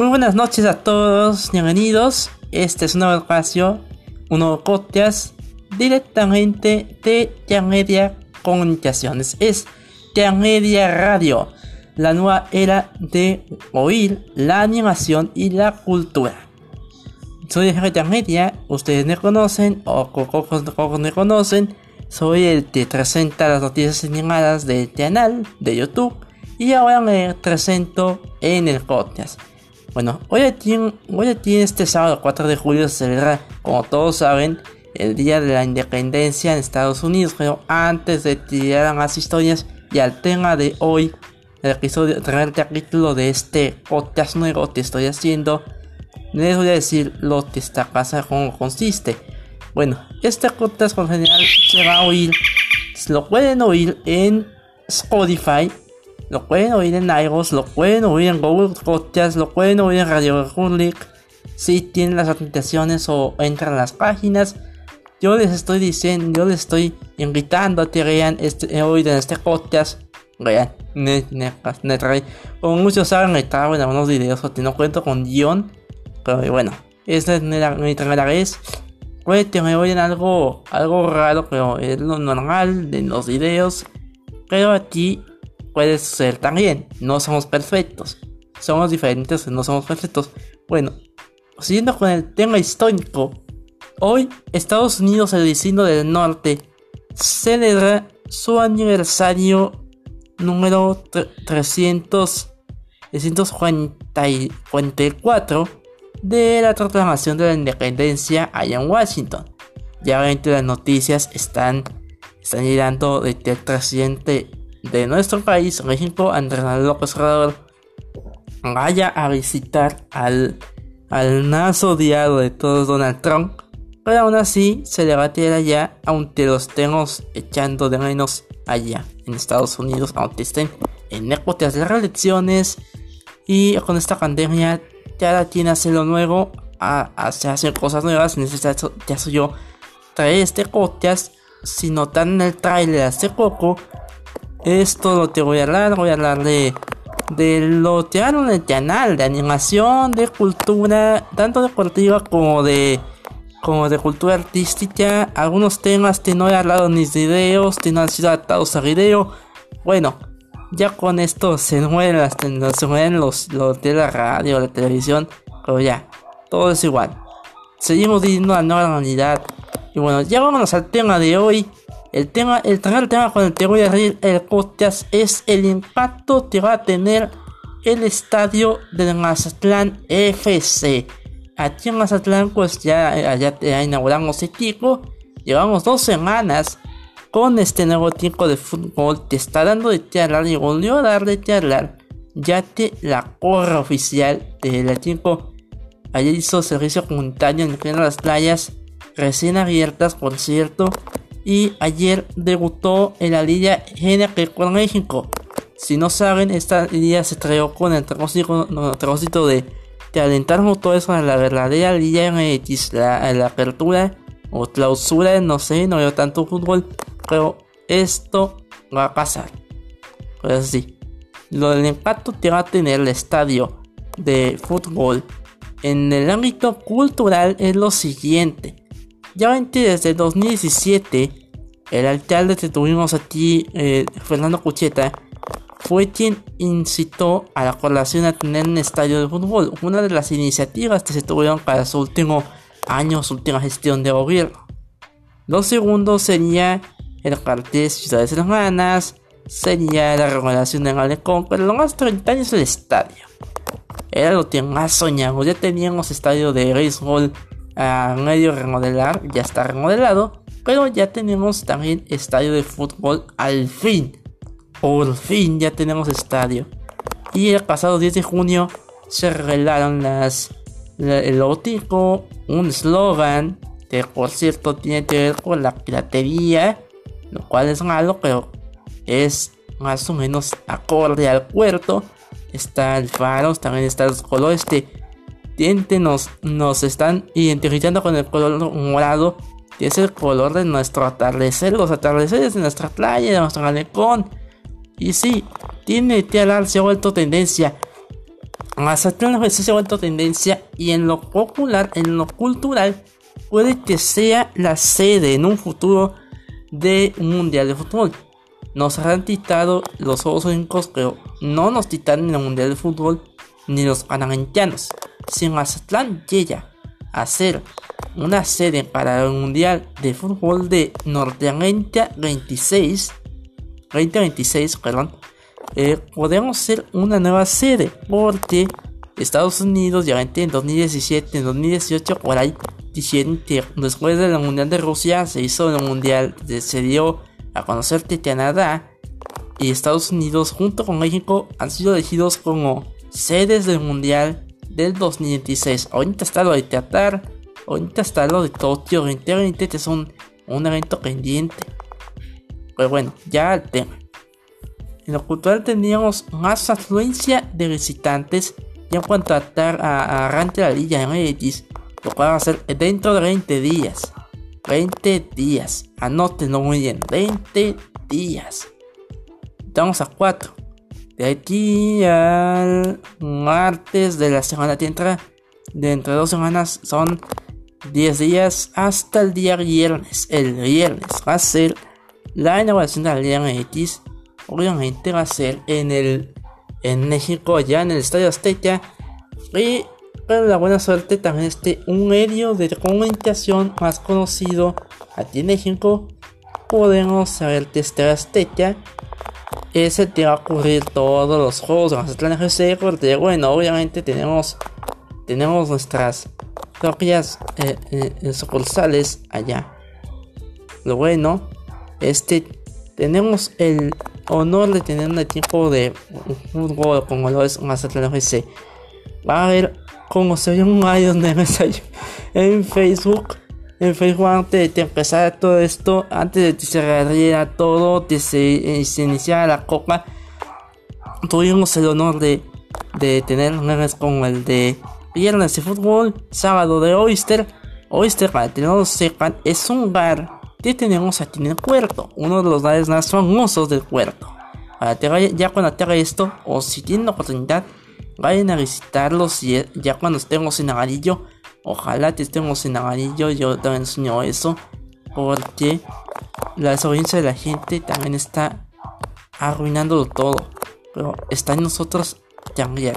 Muy buenas noches a todos, bienvenidos. Este es un nuevo espacio, un nuevo podcast directamente de Media Comunicaciones. Es Media Radio, la nueva era de oír la animación y la cultura. Soy de Media, ustedes me conocen o poco me conocen. Soy el que presenta las noticias animadas del canal de YouTube y ahora me presento en el podcast. Bueno, hoy aquí, hoy este sábado 4 de julio se celebra, como todos saben, el Día de la Independencia en Estados Unidos. Pero antes de tirar las historias y al tema de hoy, el episodio, el capítulo de este podcast nuevo que estoy haciendo, les voy a decir lo que esta casa cómo consiste. Bueno, este podcast con general se va a oír, lo pueden oír en Spotify lo pueden oír en iVoox, lo pueden oír en Google Podcasts, lo pueden oír en Radio Republic. Si tienen las aplicaciones o entran a las páginas. Yo les estoy diciendo, yo les estoy invitando a que vean este, eh, en este podcast. Vean, como muchos saben, me trago en algunos videos que no cuento con guion. Pero bueno, esta es mi primera vez. Puede que me oyen algo, algo raro, pero es lo normal de los videos. Pero aquí puede ser también. No somos perfectos. Somos diferentes, no somos perfectos. Bueno, siguiendo con el tema histórico. Hoy Estados Unidos, el vecino del norte, celebra su aniversario número 300, 344 de la proclamación de la independencia allá en Washington. Ya obviamente las noticias están, están llegando de el presidente de nuestro país, México, Andrés López Obrador, vaya a visitar al, al más odiado de todos, Donald Trump. Pero aún así se le va a tirar allá, aunque los estemos echando de menos allá en Estados Unidos, aunque estén en épocas de reelecciones. Y con esta pandemia, cada quien hace lo nuevo, a, hacer cosas nuevas. En este caso, ya soy yo, trae este podcast. Si notan en el trailer hace poco, esto lo que voy a hablar, voy a hablar de, de lo que hago en el canal, de animación, de cultura, tanto deportiva como de como de cultura artística, algunos temas que no he hablado en mis videos, que no han sido adaptados a video. Bueno, ya con esto se mueren, las, se mueren los, los de la radio, la televisión, pero ya, todo es igual. Seguimos viviendo la nueva realidad. Y bueno, ya vámonos al tema de hoy. El tema, el tema con el que voy a reír el podcast es el impacto que va a tener el estadio del Mazatlán FC. Aquí en Mazatlán, pues ya, ya, inauguramos el equipo. Llevamos dos semanas con este nuevo tipo de fútbol que está dando de charlar y volvió a dar de charlar. Ya que la corra oficial del equipo ayer hizo servicio comunitario en las playas recién abiertas, por cierto y ayer debutó en la Liga GNP con México. Si no saben, esta liga se trajo con el trocito de, de alentar eso a la verdadera Liga MX, la, la apertura o clausura, no sé, no veo tanto fútbol, pero esto va a pasar. Pues sí, lo del impacto que va a tener el estadio de fútbol en el ámbito cultural es lo siguiente. Que desde 2017 el alcalde que tuvimos aquí, eh, Fernando Cucheta, fue quien incitó a la población a tener un estadio de fútbol, una de las iniciativas que se tuvieron para su último año, su última gestión de gobierno. Lo segundo sería el cartel de Ciudades Hermanas, sería la remodelación de Malecón, pero lo más 30 años el estadio. Era lo que más soñamos, ya teníamos estadio de béisbol a medio remodelar, ya está remodelado, pero ya tenemos también estadio de fútbol al fin. Por fin ya tenemos estadio. Y el pasado 10 de junio se revelaron las, el logotipo, un eslogan que por cierto tiene que ver con la piratería, lo cual es malo, pero es más o menos acorde al puerto. Está el faro, también está el color nos, están identificando con el color morado, que es el color de nuestro atardecer, los atardeceres de nuestra playa, de nuestro malecón. Y sí, tiene que se ha vuelto tendencia. Mazatlán FC se ha vuelto tendencia y en lo popular, en lo cultural, puede que sea la sede en un futuro de un mundial de fútbol. Nos han titado los Juegos Olímpicos, pero no nos en el mundial de fútbol ni los panamericanos. Si Mazatlán llega a ser una sede para el mundial de fútbol de Norteamérica 26, 2026, perdón, eh, podemos ser una nueva sede porque Estados Unidos ya en 2017, en 2018 por ahí dijeron que después del Mundial de Rusia se hizo el Mundial, se dio a conocer que Canadá y Estados Unidos junto con México han sido elegidos como sedes del Mundial del 2016. Ahorita está lo de Qatar, ahorita está lo de Tokio 2020 que es un, un evento pendiente. Pero bueno, ya el tema. En lo cultural teníamos más afluencia de visitantes y en cuanto a, a, arranque la Liga MX, lo cual va a ser dentro de 20 días. 20 días. Anótenlo muy bien. 20 días. Estamos a 4. De aquí al martes de la semana que entra. De dos semanas son 10 días hasta el día viernes. El viernes va a ser la inauguración de la Liga MX. Obviamente va a ser en el en México, ya en el Estadio Azteca. Y para la buena suerte también este un medio de comunicación más conocido aquí en México. Podemos saber que este Azteca es el que va a ocurrir todos los juegos de Mazatlán FC. Porque bueno, obviamente tenemos, tenemos nuestras propias eh, eh, sucursales allá. Lo bueno, este tenemos el honor de tener un equipo de fútbol como lo es Mazatlán FC. Va a haber como se ve un Iron en Facebook. En Facebook antes de empezar todo esto, antes de que se reabriera todo, de se, eh, iniciara la copa, tuvimos el honor de, de tener memes como el de viernes de fútbol, sábado de Oyster. Oyster, para que no lo sepan, es un bar que tenemos aquí en el puerto, uno de los bares más famosos del puerto. Que ya cuando te haga esto, o si tienen la oportunidad, vayan a visitarlos y ya cuando estemos en amarillo. Ojalá que estemos en amarillo, yo también enseño eso. Porque la desobediencia de la gente también está arruinándolo todo. Pero está en nosotros también.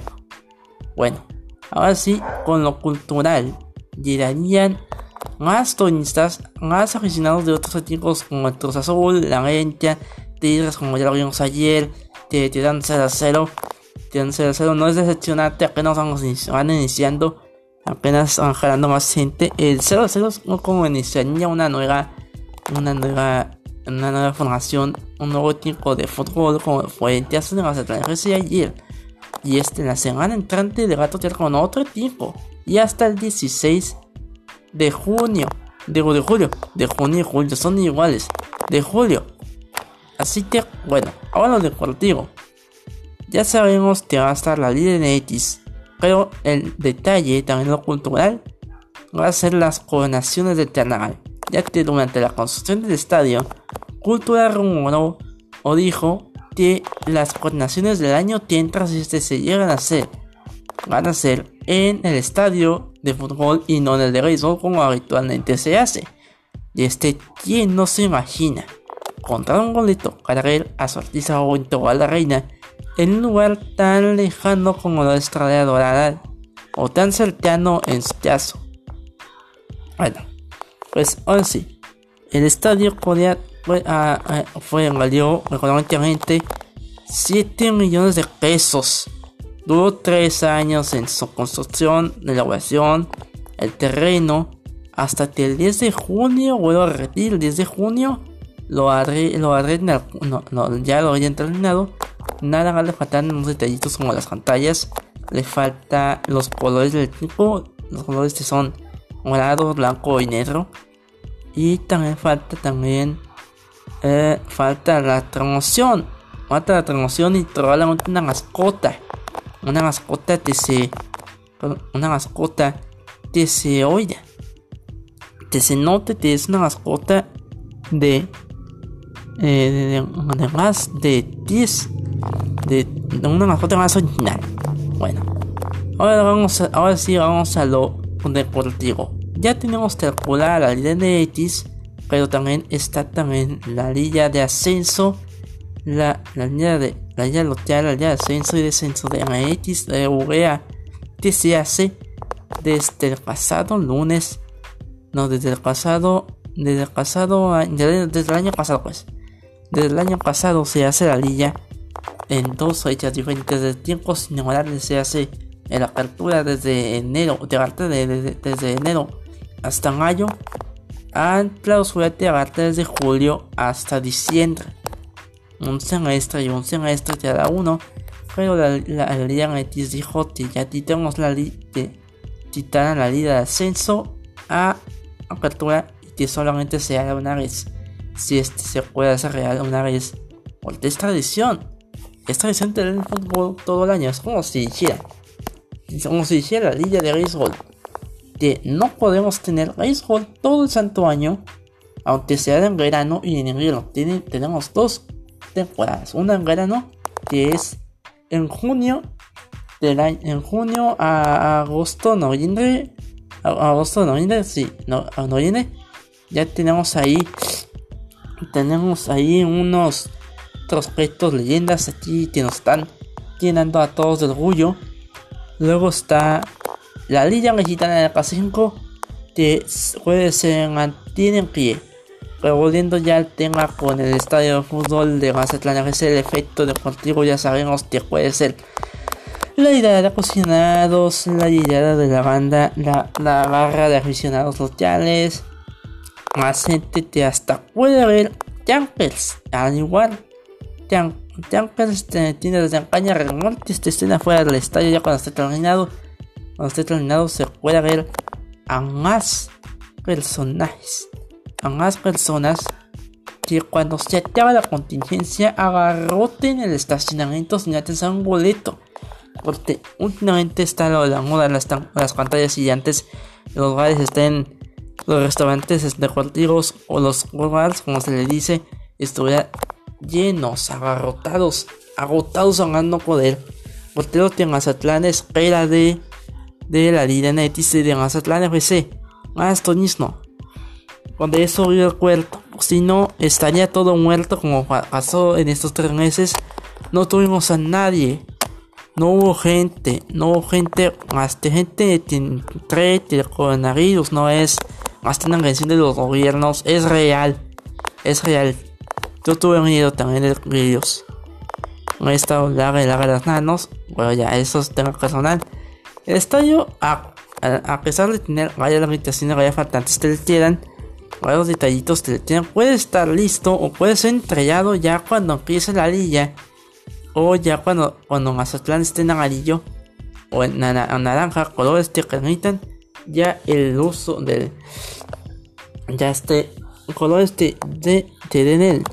Bueno, ahora sí, con lo cultural, llegarían más turistas, más aficionados de otros equipos como el Cruz Azul, la América, Tigres como ya lo vimos ayer, que te dan 0 a 0. Te 0 a 0. No es decepcionante, apenas vamos van iniciando, apenas van jalando más gente. El 0 a 0 es como iniciaría una nueva, una nueva, una nueva formación, un nuevo tipo de fútbol como fue el Teatro de Mazatlán FC ayer. Y este, la semana entrante de Gato con otro tipo. Y hasta el 16 de junio, digo de julio, de junio y julio son iguales, de julio. Así que, bueno, ahora lo deportivo. Ya sabemos que va a estar la Liga X, pero el detalle, también lo cultural, va a ser las coronaciones del carnaval, ya que durante la construcción del estadio, Cultura rumoró o dijo que las coronaciones del año que entra, si este se llegan a hacer, van a ser en el estadio de fútbol y no en el de béisbol como habitualmente se hace. Y este, ¿quién no se imagina? Contar un boleto para ver a Sortiza o a la Reina en un lugar tan lejano como la Estrella Dorada o tan cercano en su caso. Bueno, pues ahora sí, el estadio Corea fue, uh, uh, fue valió económicamente 7 millones de pesos Duró tres años en su construcción, elaboración, el terreno, hasta que el 10 de junio, vuelvo a repetir, el 10 de junio lo haré, lo haré, no, no, ya lo había terminado. Nada más le faltan unos detallitos como las pantallas, le falta los colores del tipo, los colores que son morado, blanco y negro. Y también falta también eh, falta la promoción, falta la promoción y probablemente una mascota una mascota que se una mascota que se oye que se note que es una mascota de eh, de, más de 10 de, una mascota más original bueno Ahora vamos a, ahora sí vamos a lo deportivo. Ya tenemos calculada la liga de X, pero también está también la liga de ascenso, la, la liga de la liga local, la liga de ascenso y descenso de MX, de UEA, que se hace desde el pasado lunes, no desde el pasado, desde el pasado, desde el año pasado pues, desde el año pasado se hace la liga en dos fechas diferentes de tiempos similares se hace en la apertura desde enero, de, desde, desde enero hasta mayo, al clausura desde julio hasta diciembre. Un semestre y un semestre cada uno, pero la, la, la X dijo que ya tenemos la liga la liga de ascenso a apertura y que solamente se haga una vez. Si este se puede real una vez, porque es tradición. Es tradición tener el fútbol todo el año, es como si hiciera como si hiciera la liga de béisbol, que no podemos tener béisbol todo el santo año, aunque sea en verano y en invierno. tenemos dos temporadas, una en verano que es en junio del año, en junio a agosto, noviembre, a, agosto, noviembre, sí, no, a noviembre, ya tenemos ahí, tenemos ahí unos prospectos, leyendas aquí que nos están llenando a todos de orgullo Luego está la Liga Mexicana de K5 que puede ser mantiene en pie. Pero ya al tema con el estadio de fútbol de Mazatlán FC, el efecto deportivo ya sabemos que puede ser la idea de aficionados, la idea de la banda, la, la barra de aficionados locales, más gente que hasta puede haber jumpers, al igual Jumpers tiene desde campaña remolques de escena fuera del estadio ya cuando esté terminado. Cuando esté terminado se puede ver a más personajes, a más personas que cuando se acaba la contingencia agarroten el estacionamiento sin atención un boleto. Porque últimamente está lo de la moda, las, las pantallas gigantes, los bares estén, los restaurantes deportivos o los bars, como se le dice, estuviera llenos, agarrotados, agotados ganando poder. Portero de Mazatlán espera de, de la Liga Netis de Mazatlán FC. Más tonismo. Cuando eso vio el cuerpo, si no, estaría todo muerto como pasó en estos tres meses. No tuvimos a nadie. No hubo gente, no hubo gente, más de gente que el coronavirus no es, de una agresión de los gobiernos, es real, es real. Yo tuve miedo también de. No he estado larga y larga las manos. Bueno, ya, eso es tema personal. El estadio, a, a, pesar de tener varias limitaciones, varias faltantes que le quedan, varios detallitos que le quedan, puede estar listo o puede ser entrellado ya cuando empiece la liga. O ya cuando, cuando Mazatlán esté en amarillo o en, naranja, colores que permitan ya el uso del. Ya este colores de, de, de, de, de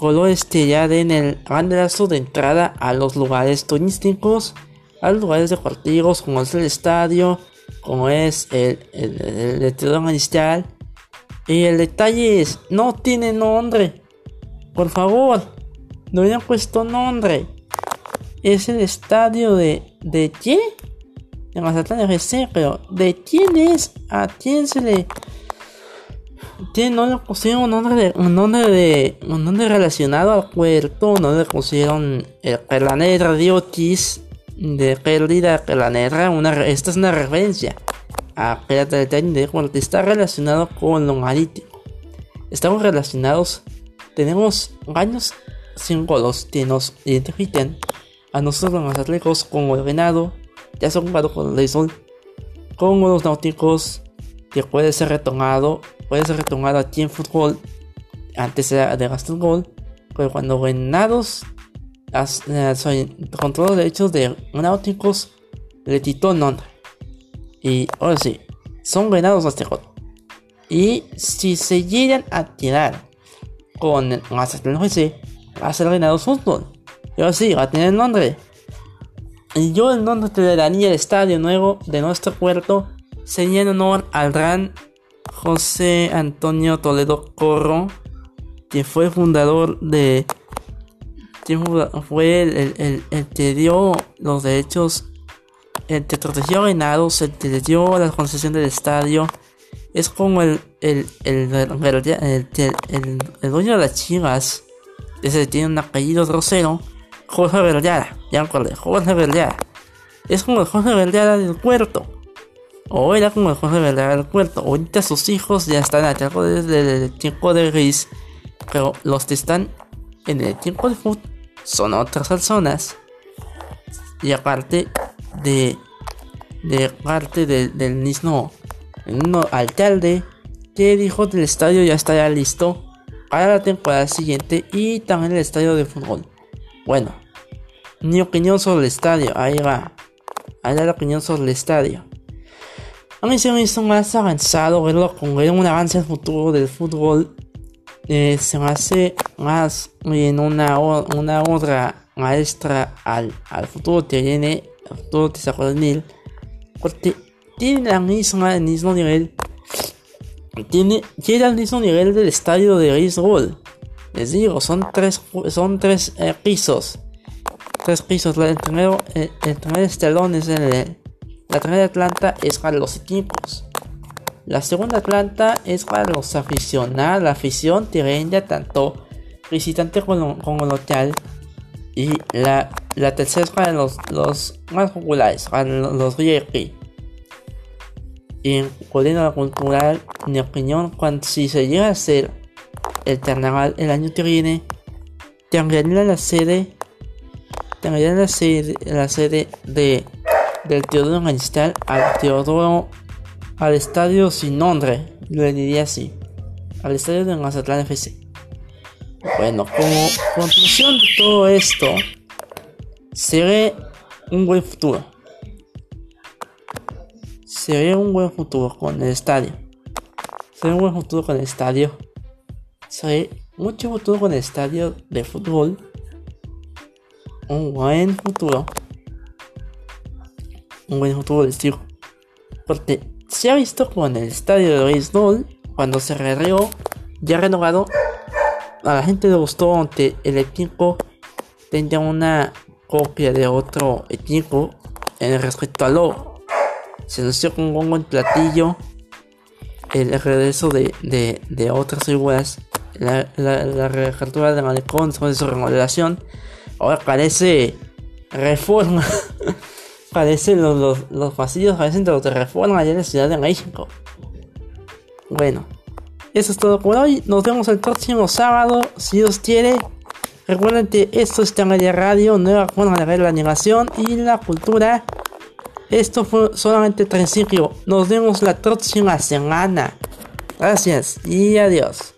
colores que ya den el banderazo de entrada a los lugares turísticos, a los lugares deportivos como es el estadio, como es el, el, el, inicial. Y el detalle es, no tiene nombre. Por favor, no hubieran puesto nombre. Es el estadio de... ¿De quién? De Mazatlán FC, pero ¿de quién es? ¿A quién se le tiene, no le pusieron un nombre, de, un nombre, de, un nombre relacionado al puerto, no le pusieron el Pelanera Diotis de pérdida Pelanera. Una, esta es una referencia a pérdida de cuando está relacionado con lo marítimo. Estamos relacionados, tenemos varios símbolos que nos identifican a nosotros los atletas como el venado, ya son ocupado con el sol, como los náuticos, que puede ser retomado puede ser retomado aquí en fútbol antes de gastar un gol, pero cuando venados con todos los derechos de náuticos le quitó nombre. Y ahora sí, son venados hasta gol. Y si se llegan a tirar con el Mazatlán FC, va a ser venados fútbol. Y ahora sí, va a tener nombre. Y yo el nombre de le daría el estadio nuevo de nuestro puerto sería en honor al gran José Antonio Toledo Corro, que fue fundador de. fue el, el, que dio los derechos el Teatro Reinado se le dio la concesión del estadio. Es como el, el, el, el, dueño de las chivas. Ese tiene un apellido grosero. Jorge Vergara. Ya acordé. Jorge Vergara. Es como el Jorge Vergara del puerto. O era como el Jorge Vergara del puerto. Ahorita sus hijos ya están a cargo desde el tiempo de Gris. Pero los que están en el tiempo de foot son otras personas. Y aparte de, de parte del mismo, mismo alcalde que dijo que el estadio ya estaría listo para la temporada siguiente y también el estadio de fútbol. Bueno, mi opinión sobre el estadio, ahí va. Ahí va la opinión sobre el estadio. Se me hizo más avanzado verlo con un avance en futuro del fútbol. Eh, se me hace más bien una, una obra maestra al, al futuro que viene todo desarrollo porque tiene la misma, el mismo nivel, tiene, tiene el mismo nivel del estadio de béisbol. Les digo, son tres, son tres eh, pisos. Tres pisos. El primero, el, el primer estelón es el, la primera planta es para los equipos. La segunda planta es para los aficionados. La afición tiene tanto visitante como, como local. Y la, la tercera es para los, los más populares, para los VIP. Y en la cultural, mi opinión, cuando si se llega a hacer el carnaval el año que viene, cambiaría la sede, cambiaría la sede, la sede de del Teodoro Maristal al Teodoro al estadio sin nombre, le diría así, al estadio de Mazatlán FC. Bueno, como conclusión de todo esto, se ve un buen futuro. Se ve un buen futuro con el estadio. Se ve un buen futuro con el estadio. Se ve mucho futuro con el estadio de fútbol. Un buen futuro. Un buen futuro del estilo. Porque se ha visto con el estadio de béisbol cuando se rearreó, ya renovado a la gente le gustó aunque el equipo tenga una copia de otro equipo en respecto al logo. Se anunció con un buen platillo el regreso de, de, de otras figuras, la, la, la de Malecón de su remodelación. Ahora parece reforma. parece los, los, los pasillos parecen de los de reforma allá en la Ciudad de México. Bueno. Eso es todo por hoy. Nos vemos el próximo sábado, si Dios quiere. Recuerden que esto en la radio, nueva forma de ver la animación y la cultura. Esto fue solamente el principio. Nos vemos la próxima semana. Gracias y adiós.